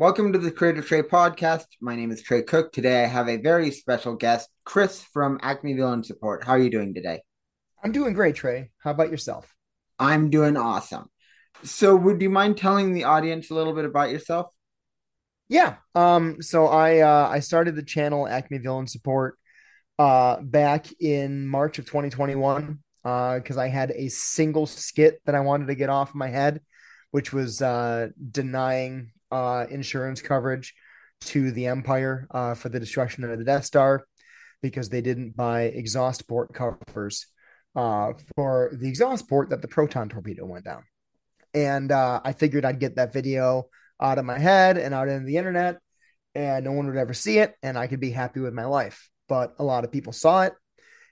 Welcome to the Creator Tray podcast. My name is Trey Cook. Today I have a very special guest, Chris from Acme Villain Support. How are you doing today? I'm doing great, Trey. How about yourself? I'm doing awesome. So, would you mind telling the audience a little bit about yourself? Yeah. Um. So I uh, I started the channel Acme Villain Support uh back in March of 2021 uh because I had a single skit that I wanted to get off my head, which was uh denying uh, insurance coverage to the Empire uh, for the destruction of the Death Star because they didn't buy exhaust port covers uh, for the exhaust port that the proton torpedo went down. And uh, I figured I'd get that video out of my head and out into the internet, and no one would ever see it, and I could be happy with my life. But a lot of people saw it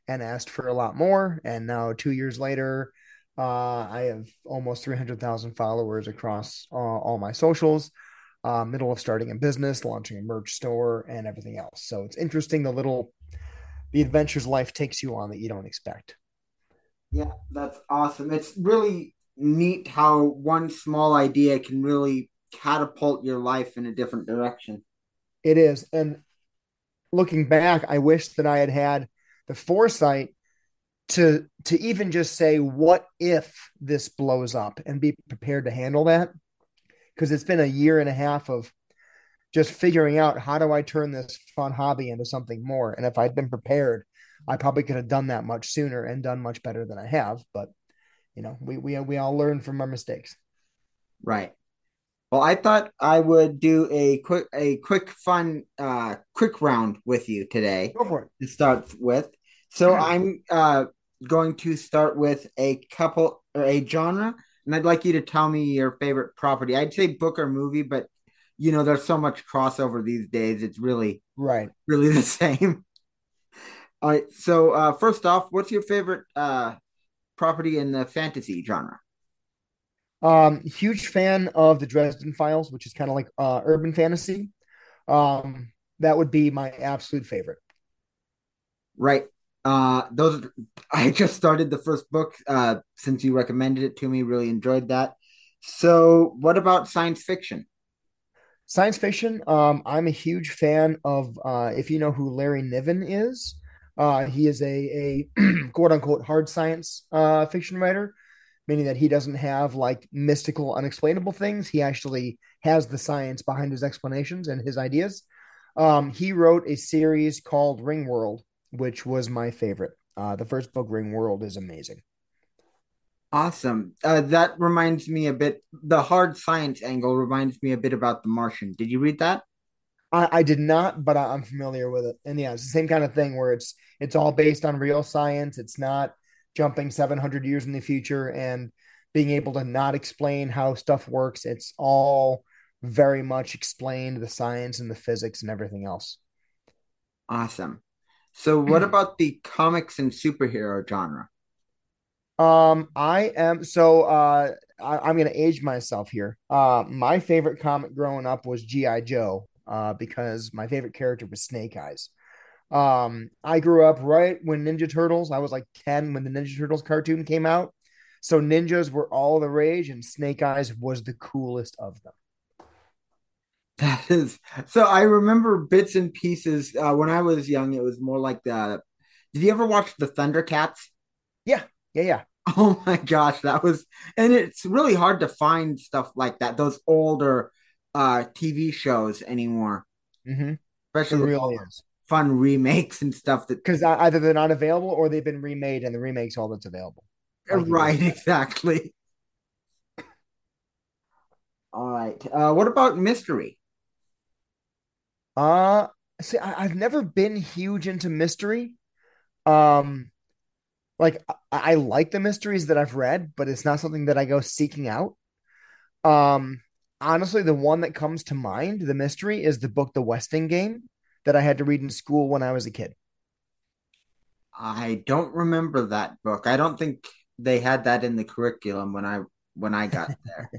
and asked for a lot more. And now, two years later, uh, I have almost 300,000 followers across uh, all my socials uh, middle of starting a business, launching a merch store, and everything else. So it's interesting the little the adventures life takes you on that you don't expect. Yeah, that's awesome. It's really neat how one small idea can really catapult your life in a different direction. It is. And looking back, I wish that I had had the foresight to to even just say what if this blows up and be prepared to handle that because it's been a year and a half of just figuring out how do I turn this fun hobby into something more. And if I'd been prepared, I probably could have done that much sooner and done much better than I have. But you know, we we we all learn from our mistakes. Right. Well, I thought I would do a quick a quick fun uh quick round with you today. Go for it. To start with. So I'm uh going to start with a couple or a genre and I'd like you to tell me your favorite property. I'd say book or movie, but you know, there's so much crossover these days. It's really right, really the same. All right. So uh, first off, what's your favorite uh, property in the fantasy genre? Um, huge fan of the Dresden Files, which is kind of like uh, urban fantasy. Um, that would be my absolute favorite. Right. Uh, those I just started the first book uh, since you recommended it to me. Really enjoyed that. So, what about science fiction? Science fiction. Um, I'm a huge fan of. Uh, if you know who Larry Niven is, uh, he is a a quote unquote hard science uh, fiction writer, meaning that he doesn't have like mystical, unexplainable things. He actually has the science behind his explanations and his ideas. Um, he wrote a series called Ringworld, which was my favorite. Uh, the first book, Ringworld, is amazing. Awesome. Uh, that reminds me a bit. The hard science angle reminds me a bit about The Martian. Did you read that? I, I did not, but I, am familiar with it. And yeah, it's the same kind of thing where it's it's all based on real science. It's not jumping 700 years in the future and being able to not explain how stuff works. It's all very much explained the science and the physics and everything else. Awesome. So, what about the comics and superhero genre? Um, I am so uh I, am gonna age myself here. Uh my favorite comic growing up was G.I. Joe, uh, because my favorite character was Snake Eyes. Um, I grew up right when Ninja Turtles, I was like 10 when the Ninja Turtles cartoon came out. So ninjas were all the rage, and Snake Eyes was the coolest of them. That is so. I remember bits and pieces uh, when I was young. It was more like the. Did you ever watch the Thundercats? Yeah, yeah, yeah. Oh my gosh, that was, and it's really hard to find stuff like that. Those older uh TV shows anymore, mm-hmm. especially it really is. fun remakes and stuff that because either they're not available or they've been remade and the remakes all that's available. right, exactly. All right. Uh, what about mystery? Uh see, I, have never been huge into mystery. Um, like I, I like the mysteries that I've read, but it's not something that I go seeking out. Um, honestly, the one that comes to mind, the mystery, is the book The Westing Game that I had to read in school when I was a kid. I don't remember that book. I don't think they had that in the curriculum when I when I got there.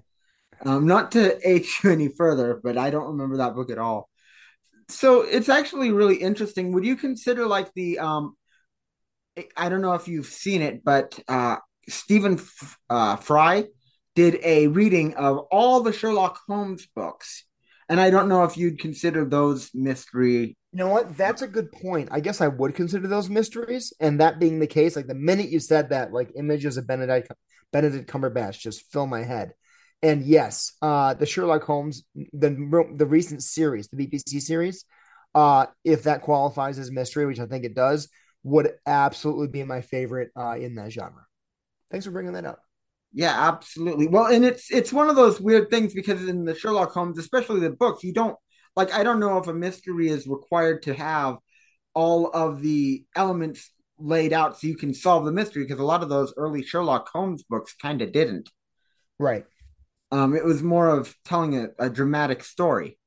um, not to age you any further, but I don't remember that book at all. So it's actually really interesting. Would you consider like the um I don't know if you've seen it, but uh Stephen uh, Fry did a reading of all the Sherlock Holmes books. And I don't know if you'd consider those mystery. You know what? That's a good point. I guess I would consider those mysteries. And that being the case, like the minute you said that, like images of Benedict Benedict Cumberbatch just fill my head. And yes, uh, the Sherlock Holmes, the the recent series, the BBC series, uh, if that qualifies as mystery, which I think it does, would absolutely be my favorite uh, in that genre. Thanks for bringing that up. Yeah, absolutely. Well, and it's it's one of those weird things because in the Sherlock Holmes, especially the books, you don't like I don't know if a mystery is required to have all of the elements laid out so you can solve the mystery because a lot of those early Sherlock Holmes books kind of didn't. Right. Um, it was more of telling a, a dramatic story.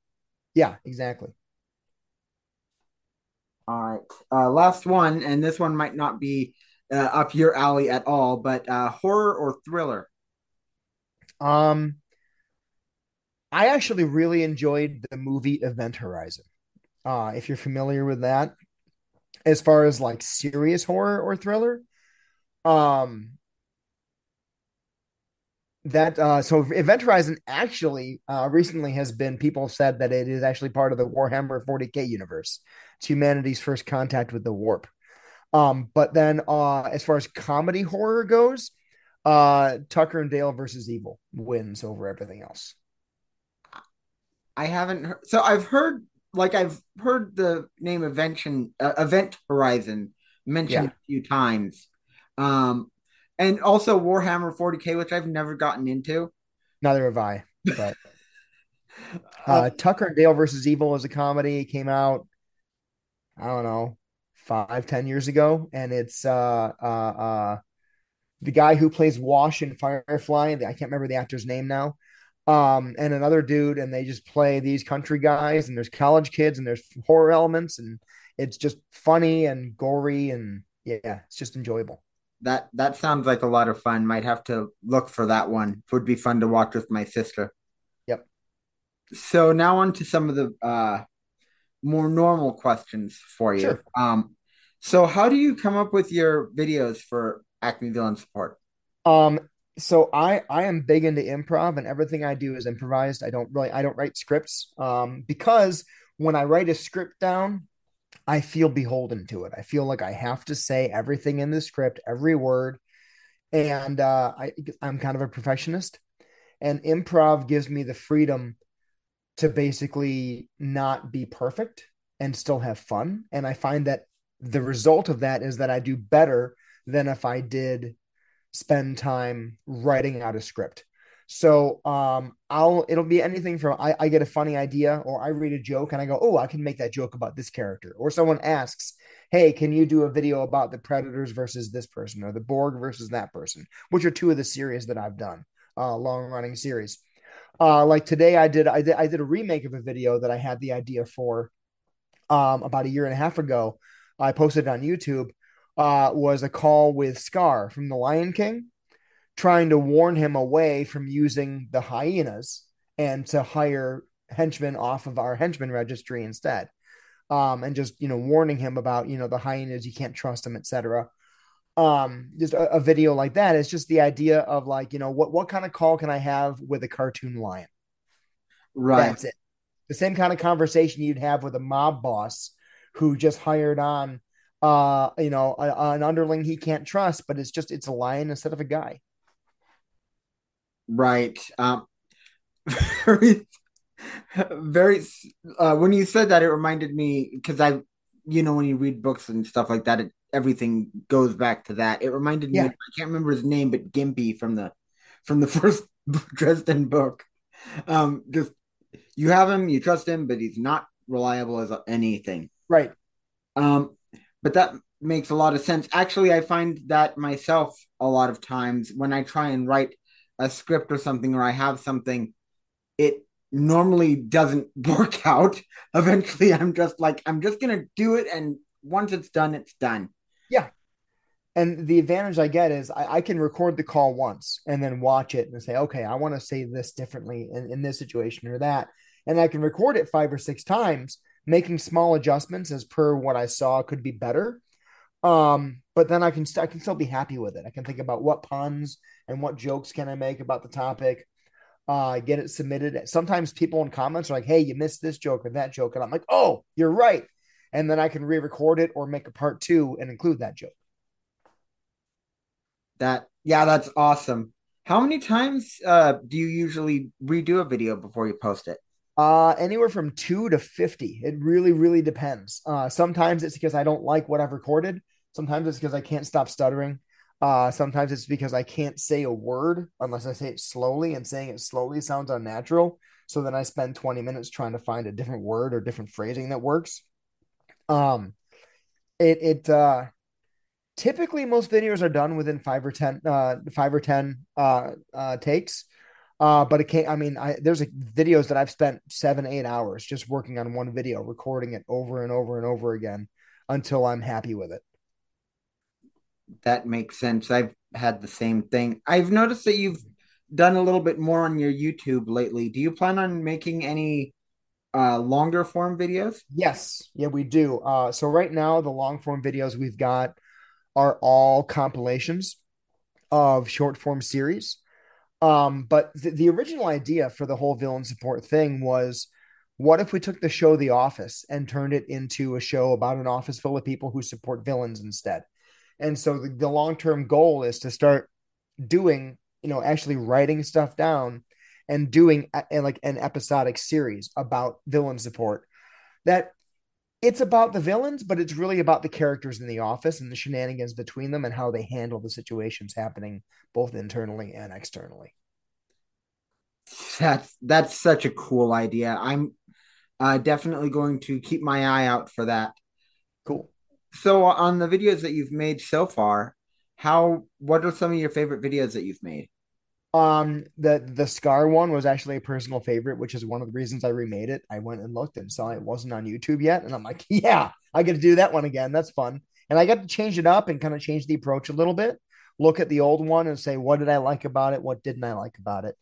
Yeah, exactly. All right. Uh, last one, and this one might not be uh, up your alley at all, but uh, horror or thriller? Um, I actually really enjoyed the movie Event Horizon. Uh, if you're familiar with that, as far as like serious horror or thriller, um, that uh so event horizon actually uh recently has been people said that it is actually part of the warhammer 40k universe. It's humanity's first contact with the warp. Um but then uh as far as comedy horror goes uh tucker and dale versus evil wins over everything else. I haven't heard so i've heard like i've heard the name event uh, event horizon mentioned yeah. a few times. Um and also Warhammer 40k, which I've never gotten into. Neither have I. But uh, Tucker and Dale versus Evil is a comedy. It came out, I don't know, five ten years ago, and it's uh uh uh the guy who plays Wash in Firefly. I can't remember the actor's name now. Um, and another dude, and they just play these country guys, and there's college kids, and there's horror elements, and it's just funny and gory, and yeah, it's just enjoyable that that sounds like a lot of fun. Might have to look for that one. It would be fun to watch with my sister. Yep. So now on to some of the uh, more normal questions for you. Sure. Um, so how do you come up with your videos for Acme Villain support? Um, so I I am big into improv, and everything I do is improvised. I don't really I don't write scripts. Um, because when I write a script down, I feel beholden to it. I feel like I have to say everything in the script, every word. And uh, I, I'm kind of a perfectionist. And improv gives me the freedom to basically not be perfect and still have fun. And I find that the result of that is that I do better than if I did spend time writing out a script. So um, I'll it'll be anything from I, I get a funny idea or I read a joke and I go, oh, I can make that joke about this character. Or someone asks, hey, can you do a video about the Predators versus this person or the Borg versus that person, which are two of the series that I've done, uh, long running series. Uh, like today, I did I did I did a remake of a video that I had the idea for um, about a year and a half ago. I posted it on YouTube. Uh, was a call with Scar from The Lion King trying to warn him away from using the hyenas and to hire henchmen off of our henchman registry instead. Um, and just you know warning him about you know the hyenas you can't trust them etc um just a, a, video like that it's just the idea of like you know what what kind of call can i have with a cartoon lion? Right. That's it. The same kind of conversation you'd have with a mob boss who just hired on uh you know a, an underling he can't trust but it's just it's a lion instead of a guy Right. Um, very, very. Uh, when you said that, it reminded me because I, you know, when you read books and stuff like that, it, everything goes back to that. It reminded me. Yeah. I can't remember his name, but Gimpy from the from the first Dresden book. Um, just you have him, you trust him, but he's not reliable as anything. Right. Um, but that makes a lot of sense. Actually, I find that myself a lot of times when I try and write a script or something or I have something it normally doesn't work out. Eventually, I'm just like, I'm just going to do it. And once it's done, it's done. Yeah. And the advantage I get is I, I can record the call once and then watch it and say, okay, I want to say this differently in, in this situation or that. And I can record it five or six times, making small adjustments as per what I saw could be better. Um, but then I can st- I can still be happy with it. I can think about what puns and what jokes can I make about the topic uh, get it submitted. Sometimes people in comments are like, "Hey, you missed this joke or that joke," and I'm like, "Oh, you're right," and then I can re-record it or make a part two and include that joke. That yeah, that's awesome. How many times uh, do you usually redo a video before you post it? Uh, anywhere from two to fifty. It really, really depends. Uh, sometimes it's because I don't like what I've recorded. Sometimes it's because I can't stop stuttering. Uh, sometimes it's because I can't say a word unless I say it slowly, and saying it slowly sounds unnatural. So then I spend 20 minutes trying to find a different word or different phrasing that works. Um, it it uh, typically most videos are done within five or ten uh five or ten uh, uh takes. Uh, but it can't. I mean, I there's a, videos that I've spent seven eight hours just working on one video, recording it over and over and over again until I'm happy with it that makes sense. I've had the same thing. I've noticed that you've done a little bit more on your YouTube lately. Do you plan on making any uh, longer form videos? Yes, yeah, we do. Uh, so right now, the long form videos we've got are all compilations of short form series. Um, but th- the original idea for the whole villain support thing was what if we took the show The Office and turned it into a show about an office full of people who support villains instead? And so the, the long term goal is to start doing, you know, actually writing stuff down and doing a, like an episodic series about villain support that it's about the villains, but it's really about the characters in the office and the shenanigans between them and how they handle the situations happening both internally and externally. That's that's such a cool idea. I'm uh, definitely going to keep my eye out for that. Cool so on the videos that you've made so far, how what are some of your favorite videos that you've made? Um, the the Scar one was actually a personal favorite, which is one of the reasons I remade it. I went and looked and saw it wasn't on YouTube yet, and I'm like, yeah, I get to do that one again. That's fun, and I got to change it up and kind of change the approach a little bit. Look at the old one and say, what did I like about it? What didn't I like about it?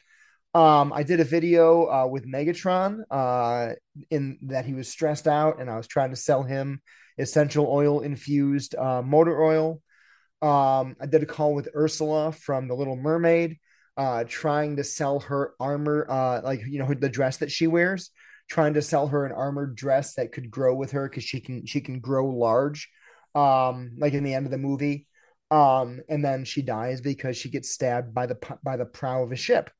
Um, I did a video uh, with Megatron uh, in that he was stressed out, and I was trying to sell him essential oil infused uh, motor oil. Um, I did a call with Ursula from The Little Mermaid, uh, trying to sell her armor, uh, like you know the dress that she wears, trying to sell her an armored dress that could grow with her because she can she can grow large, um, like in the end of the movie. Um, and then she dies because she gets stabbed by the by the prow of a ship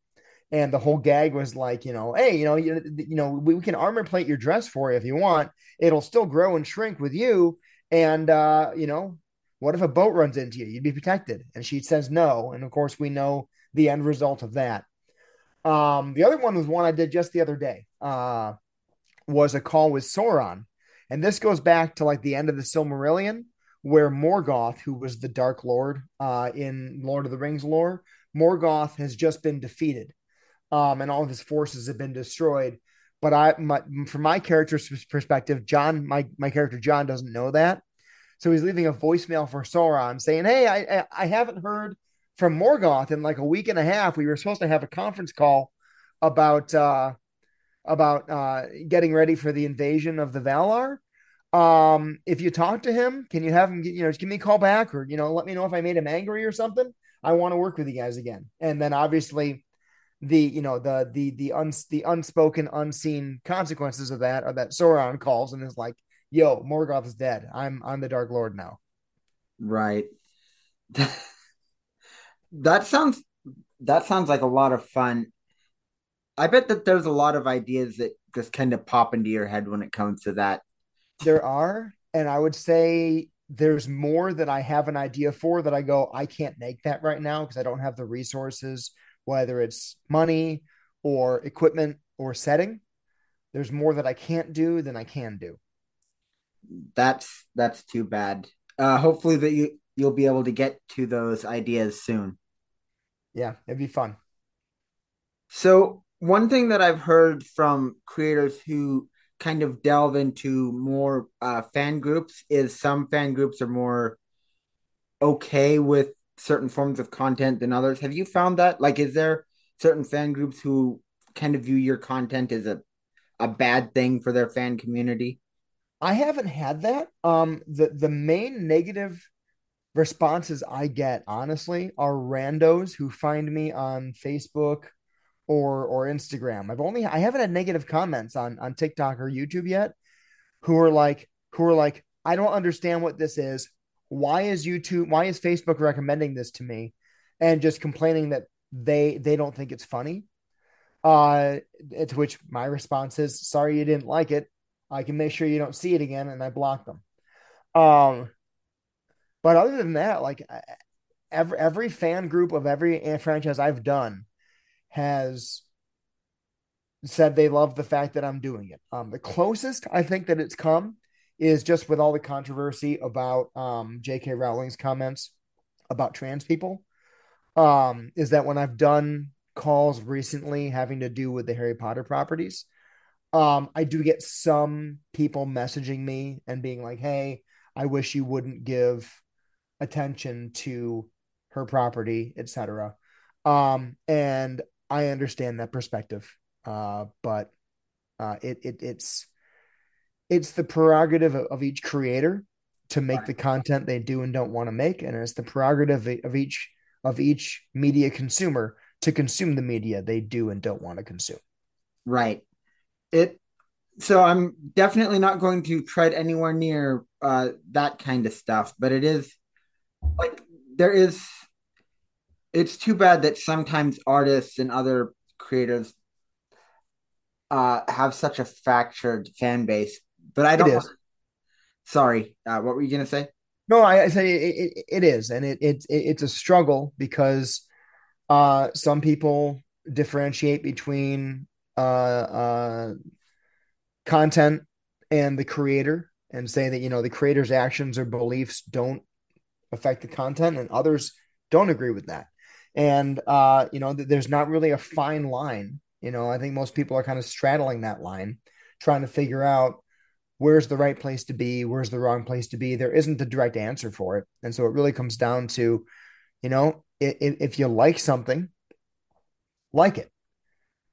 and the whole gag was like, you know, hey, you know, you, you know, we, we can armor plate your dress for you if you want. It'll still grow and shrink with you. And uh, you know, what if a boat runs into you? You'd be protected. And she says no. And of course, we know the end result of that. Um, the other one was one I did just the other day. Uh, was a call with Sauron, and this goes back to like the end of the Silmarillion, where Morgoth, who was the Dark Lord uh, in Lord of the Rings lore, Morgoth has just been defeated um, and all of his forces have been destroyed. But I, my, from my character's perspective, John, my my character John doesn't know that, so he's leaving a voicemail for Sauron saying, "Hey, I I haven't heard from Morgoth in like a week and a half. We were supposed to have a conference call about uh, about uh, getting ready for the invasion of the Valar. Um, if you talk to him, can you have him, you know, give me a call back or, you know, let me know if I made him angry or something. I want to work with you guys again. And then obviously the you know the the the uns the unspoken unseen consequences of that are that Sauron calls and is like, "Yo, Morgoth is dead. I'm I'm the Dark Lord now." Right. that sounds that sounds like a lot of fun. I bet that there's a lot of ideas that just kind of pop into your head when it comes to that. There are, and I would say there's more that I have an idea for that I go, I can't make that right now because I don't have the resources whether it's money or equipment or setting. There's more that I can't do than I can do. That's that's too bad. Uh, hopefully that you you'll be able to get to those ideas soon. Yeah, it'd be fun. So one thing that I've heard from creators who kind of delve into more uh, fan groups is some fan groups are more okay with certain forms of content than others. Have you found that? Like, is there certain fan groups who kind of view your content as a a bad thing for their fan community? I haven't had that. Um, the the main negative responses I get, honestly, are randos who find me on Facebook or or Instagram. I've only I haven't had negative comments on on TikTok or YouTube yet who are like who are like I don't understand what this is. Why is YouTube why is Facebook recommending this to me and just complaining that they they don't think it's funny. Uh to which my response is sorry you didn't like it. I can make sure you don't see it again and I block them. Um but other than that like every every fan group of every franchise I've done has said they love the fact that I'm doing it. Um, the closest I think that it's come is just with all the controversy about um, J.K. Rowling's comments about trans people. Um, is that when I've done calls recently having to do with the Harry Potter properties, um, I do get some people messaging me and being like, "Hey, I wish you wouldn't give attention to her property, etc." Um, and I understand that perspective, uh, but uh, it, it it's it's the prerogative of, of each creator to make the content they do and don't want to make, and it's the prerogative of each of each media consumer to consume the media they do and don't want to consume. Right. It. So I'm definitely not going to tread anywhere near uh, that kind of stuff, but it is like there is it's too bad that sometimes artists and other creators uh, have such a fractured fan base. But I don't. Sorry, uh, what were you gonna say? No, I, I say it, it, it is, and it, it it's a struggle because uh, some people differentiate between uh, uh, content and the creator, and say that you know the creator's actions or beliefs don't affect the content, and others don't agree with that and uh, you know, there's not really a fine line. You know, I think most people are kind of straddling that line, trying to figure out where's the right place to be, where's the wrong place to be. There isn't a direct answer for it, and so it really comes down to, you know, if, if you like something, like it,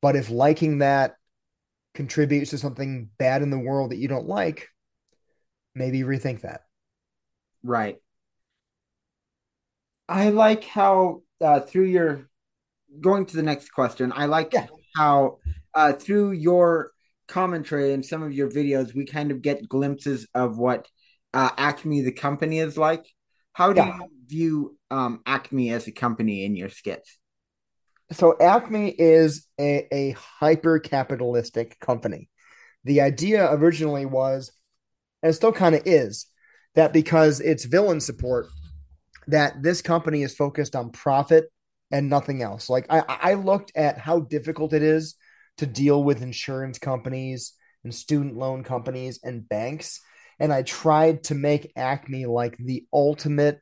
but if liking that contributes to something bad in the world that you don't like, maybe rethink that. Right. I like how uh, through your going to the next question, I like yeah. how uh, through your commentary and some of your videos, we kind of get glimpses of what uh, Acme the company is like. How do yeah. you view um, Acme as a company in your skits? So Acme is a, a hyper capitalistic company. The idea originally was, and still kind of is, that because it's villain support, that this company is focused on profit and nothing else. Like I, I looked at how difficult it is to deal with insurance companies and student loan companies and banks. And I tried to make Acme like the ultimate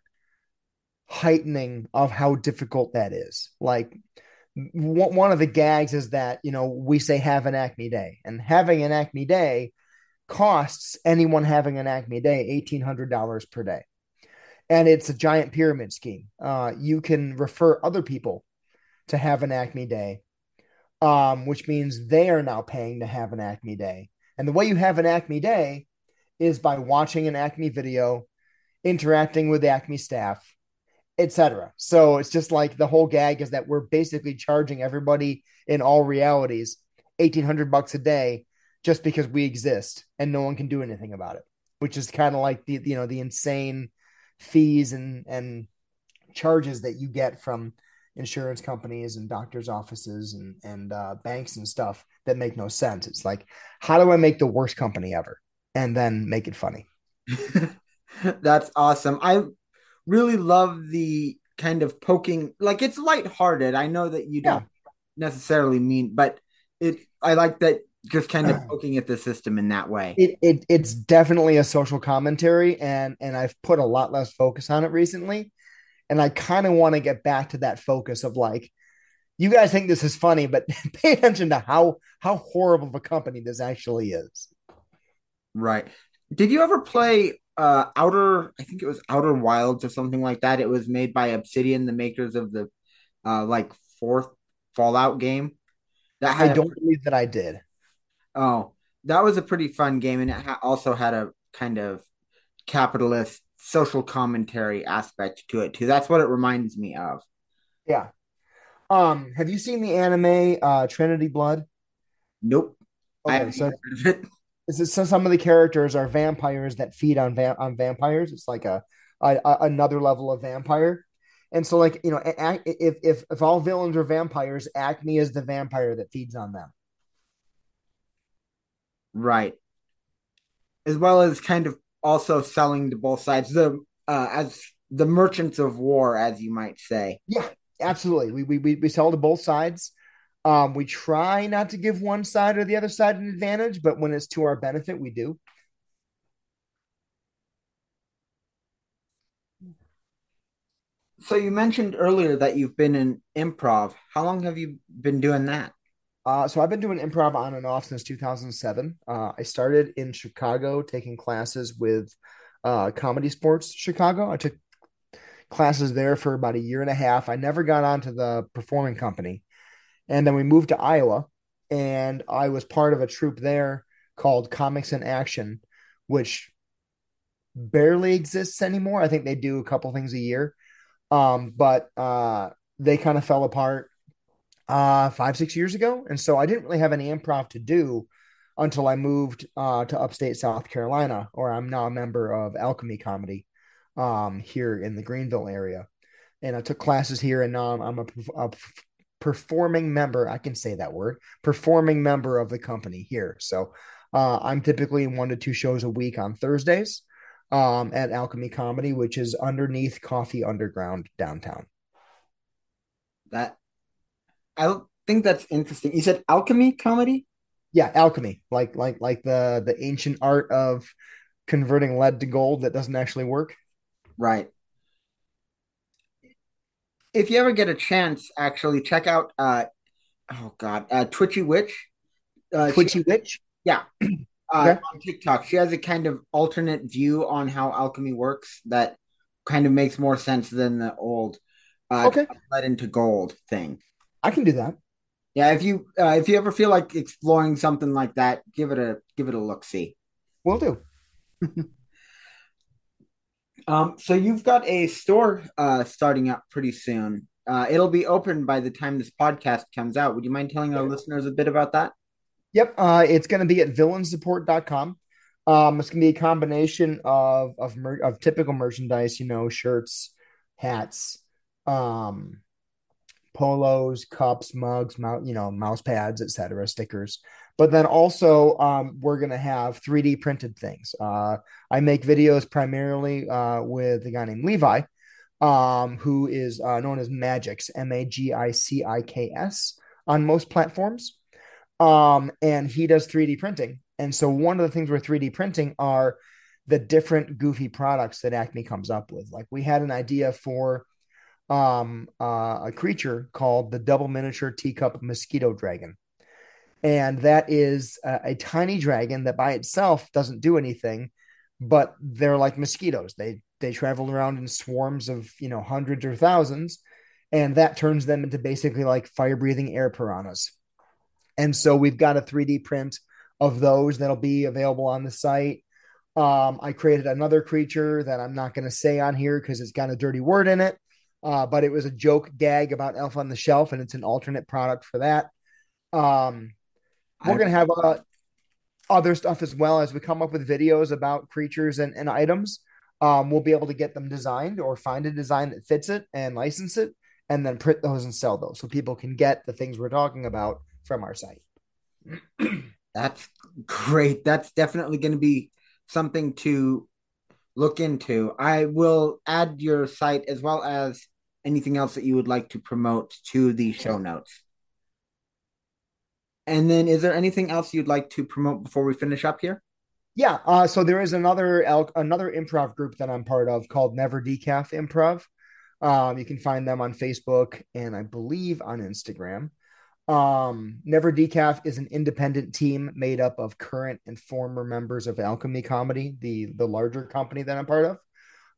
heightening of how difficult that is. Like one of the gags is that, you know, we say have an Acme day and having an Acme day costs anyone having an Acme day $1,800 per day and it's a giant pyramid scheme. Uh, you can refer other people to have an Acme day, um, which means they are now paying to have an Acme day. And the way you have an Acme day is by watching an Acme video, interacting with the Acme staff, etc. So it's just like the whole gag is that we're basically charging everybody in all realities eighteen hundred bucks a day just because we exist and no one can do anything about it, which is kind of like the you know the insane fees and and charges that you get from insurance companies and doctors' offices and and uh, banks and stuff that make no sense. It's like, how do I make the worst company ever and then make it funny? That's awesome. I really love the kind of poking, like it's lighthearted. I know that you don't necessarily mean, but it. I like that just kind of poking at the system in that way. It, it it's definitely a social commentary, and and I've put a lot less focus on it recently, and I kind of want to get back to that focus of like, you guys think this is funny, but pay attention to how how horrible of a company this actually is. Right. Did you ever play uh Outer I think it was Outer Worlds or something like that? It was made by Obsidian, the makers of the uh like fourth Fallout game. That I don't a, believe that I did. Oh, that was a pretty fun game and it ha- also had a kind of capitalist social commentary aspect to it too. That's what it reminds me of. Yeah. Um, have you seen the anime uh Trinity Blood? Nope. Okay, so is so some of the characters are vampires that feed on va- on vampires. It's like a, a, a, another level of vampire. And so, like you know, if if if all villains are vampires, Acme is the vampire that feeds on them. Right. As well as kind of also selling to both sides, the uh, as the merchants of war, as you might say. Yeah, absolutely. We we we sell to both sides. Um, we try not to give one side or the other side an advantage, but when it's to our benefit, we do. So you mentioned earlier that you've been in improv. How long have you been doing that? Uh, so I've been doing improv on and off since 2007. Uh, I started in Chicago taking classes with uh, ComedySportz Chicago. I took classes there for about a year and a half. I never got onto the performing company. And then we moved to Iowa, and I was part of a troupe there called Comics in Action, which barely exists anymore. I think they do a couple things a year. Um, but uh, they kind of fell apart uh, five, six years ago. And so I didn't really have any improv to do until I moved uh, to upstate South Carolina, or I'm now a member of Alchemy Comedy um, here in the Greenville area. And I took classes here, and now I'm a, a performing member. I can say that word, performing member of the company here. So uh, I'm typically one to two shows a week on Thursdays um, at Alchemy Comedy, which is underneath Coffee Underground downtown. That I think that's interesting. You said Alchemy Comedy. Yeah, alchemy, like like like the the ancient art of converting lead to gold that doesn't actually work. Right if you ever get a chance, actually check out uh oh god, uh Twitchy Witch. Uh, Twitchy she, Witch? Yeah. Uh, okay. on TikTok. She has a kind of alternate view on how alchemy works that kind of makes more sense than the old uh okay. lead into gold thing. I can do that. Yeah, if you uh, if you ever feel like exploring something like that, give it a give it a look see. we'll do. Um, so you've got a store uh, starting up pretty soon. Uh, it'll be open by the time this podcast comes out. Would you mind telling our listeners a bit about that? Yep. Uh, it's going to be at villainsupport.com. Um, it's going to be a combination of of, mer- of typical merchandise, you know, shirts, hats, um, polos, cups, mugs, mou- you know, mouse pads, etc., stickers. But then also, um, we're going to have 3D printed things. Uh, I make videos primarily uh, with a guy named Levi, um, who is uh, known as Magiciks, M A G I C I K S, on most platforms. Um, and he does 3D printing. And so, one of the things with 3D printing are the different goofy products that Acme comes up with. Like, we had an idea for um, uh, a creature called the double miniature teacup mosquito dragon. And that is a, a, tiny dragon that by itself doesn't do anything but they're like mosquitoes. They they travel around in swarms of you know hundreds or thousands and that turns them into basically like fire breathing air piranhas. And so we've got a 3d print of those that'll be available on the site. Um, i created another creature that i'm not going to say on here because it's got a dirty word in it uh, but it was a joke gag about elf on the shelf and it's an alternate product for that um, we're going to have uh, other stuff as well as we come up with videos about creatures and, and items. Um, we'll be able to get them designed or find a design that fits it and license it and then print those and sell those so people can get the things we're talking about from our site. That's great. That's definitely going to be something to look into. I will add your site as well as anything else that you would like to promote to the show notes. And then, is there anything else you'd like to promote before we finish up here? Yeah. Uh, so there is another another improv group that I'm part of called Never Decaf Improv. Um, you can find them on Facebook and I believe on Instagram. Um, Never Decaf is an independent team made up of current and former members of Alchemy Comedy, the the larger company that I'm part of.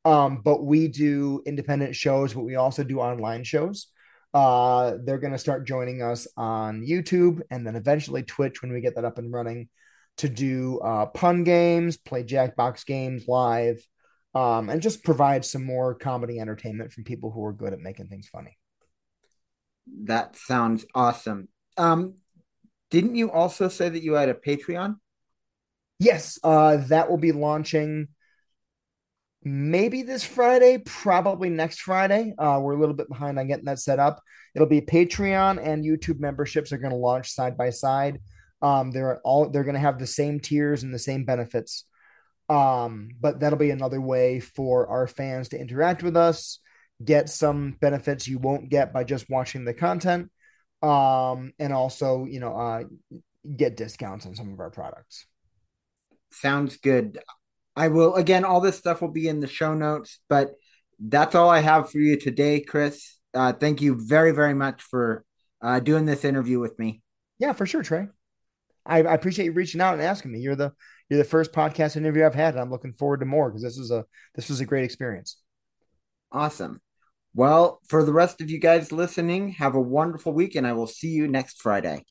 Um, but we do independent shows, but we also do online shows. Uh, they're going to start joining us on YouTube and then eventually Twitch when we get that up and running to do uh, pun games, play Jackbox games live, um, and just provide some more comedy entertainment from people who are good at making things funny. That sounds awesome. Um, didn't you also say that you had a Patreon? Yes, uh, that will be launching maybe this Friday, probably next Friday. Uh, we're a little bit behind on getting that set up. It'll be Patreon and YouTube memberships are going to launch side by side. Um, they're all they're going to have the same tiers and the same benefits. Um, but that'll be another way for our fans to interact with us, get some benefits you won't get by just watching the content, um, and also you know uh, get discounts on some of our products. Sounds good. I will again. All this stuff will be in the show notes, but that's all I have for you today, Chris. Uh, thank you very, very much for uh, doing this interview with me. Yeah, for sure, Trey. I, I, appreciate you reaching out and asking me. You're the you're the first podcast interview I've had, and I'm looking forward to more because this is a this was a great experience. Awesome. Well, for the rest of you guys listening, have a wonderful week, and I will see you next Friday.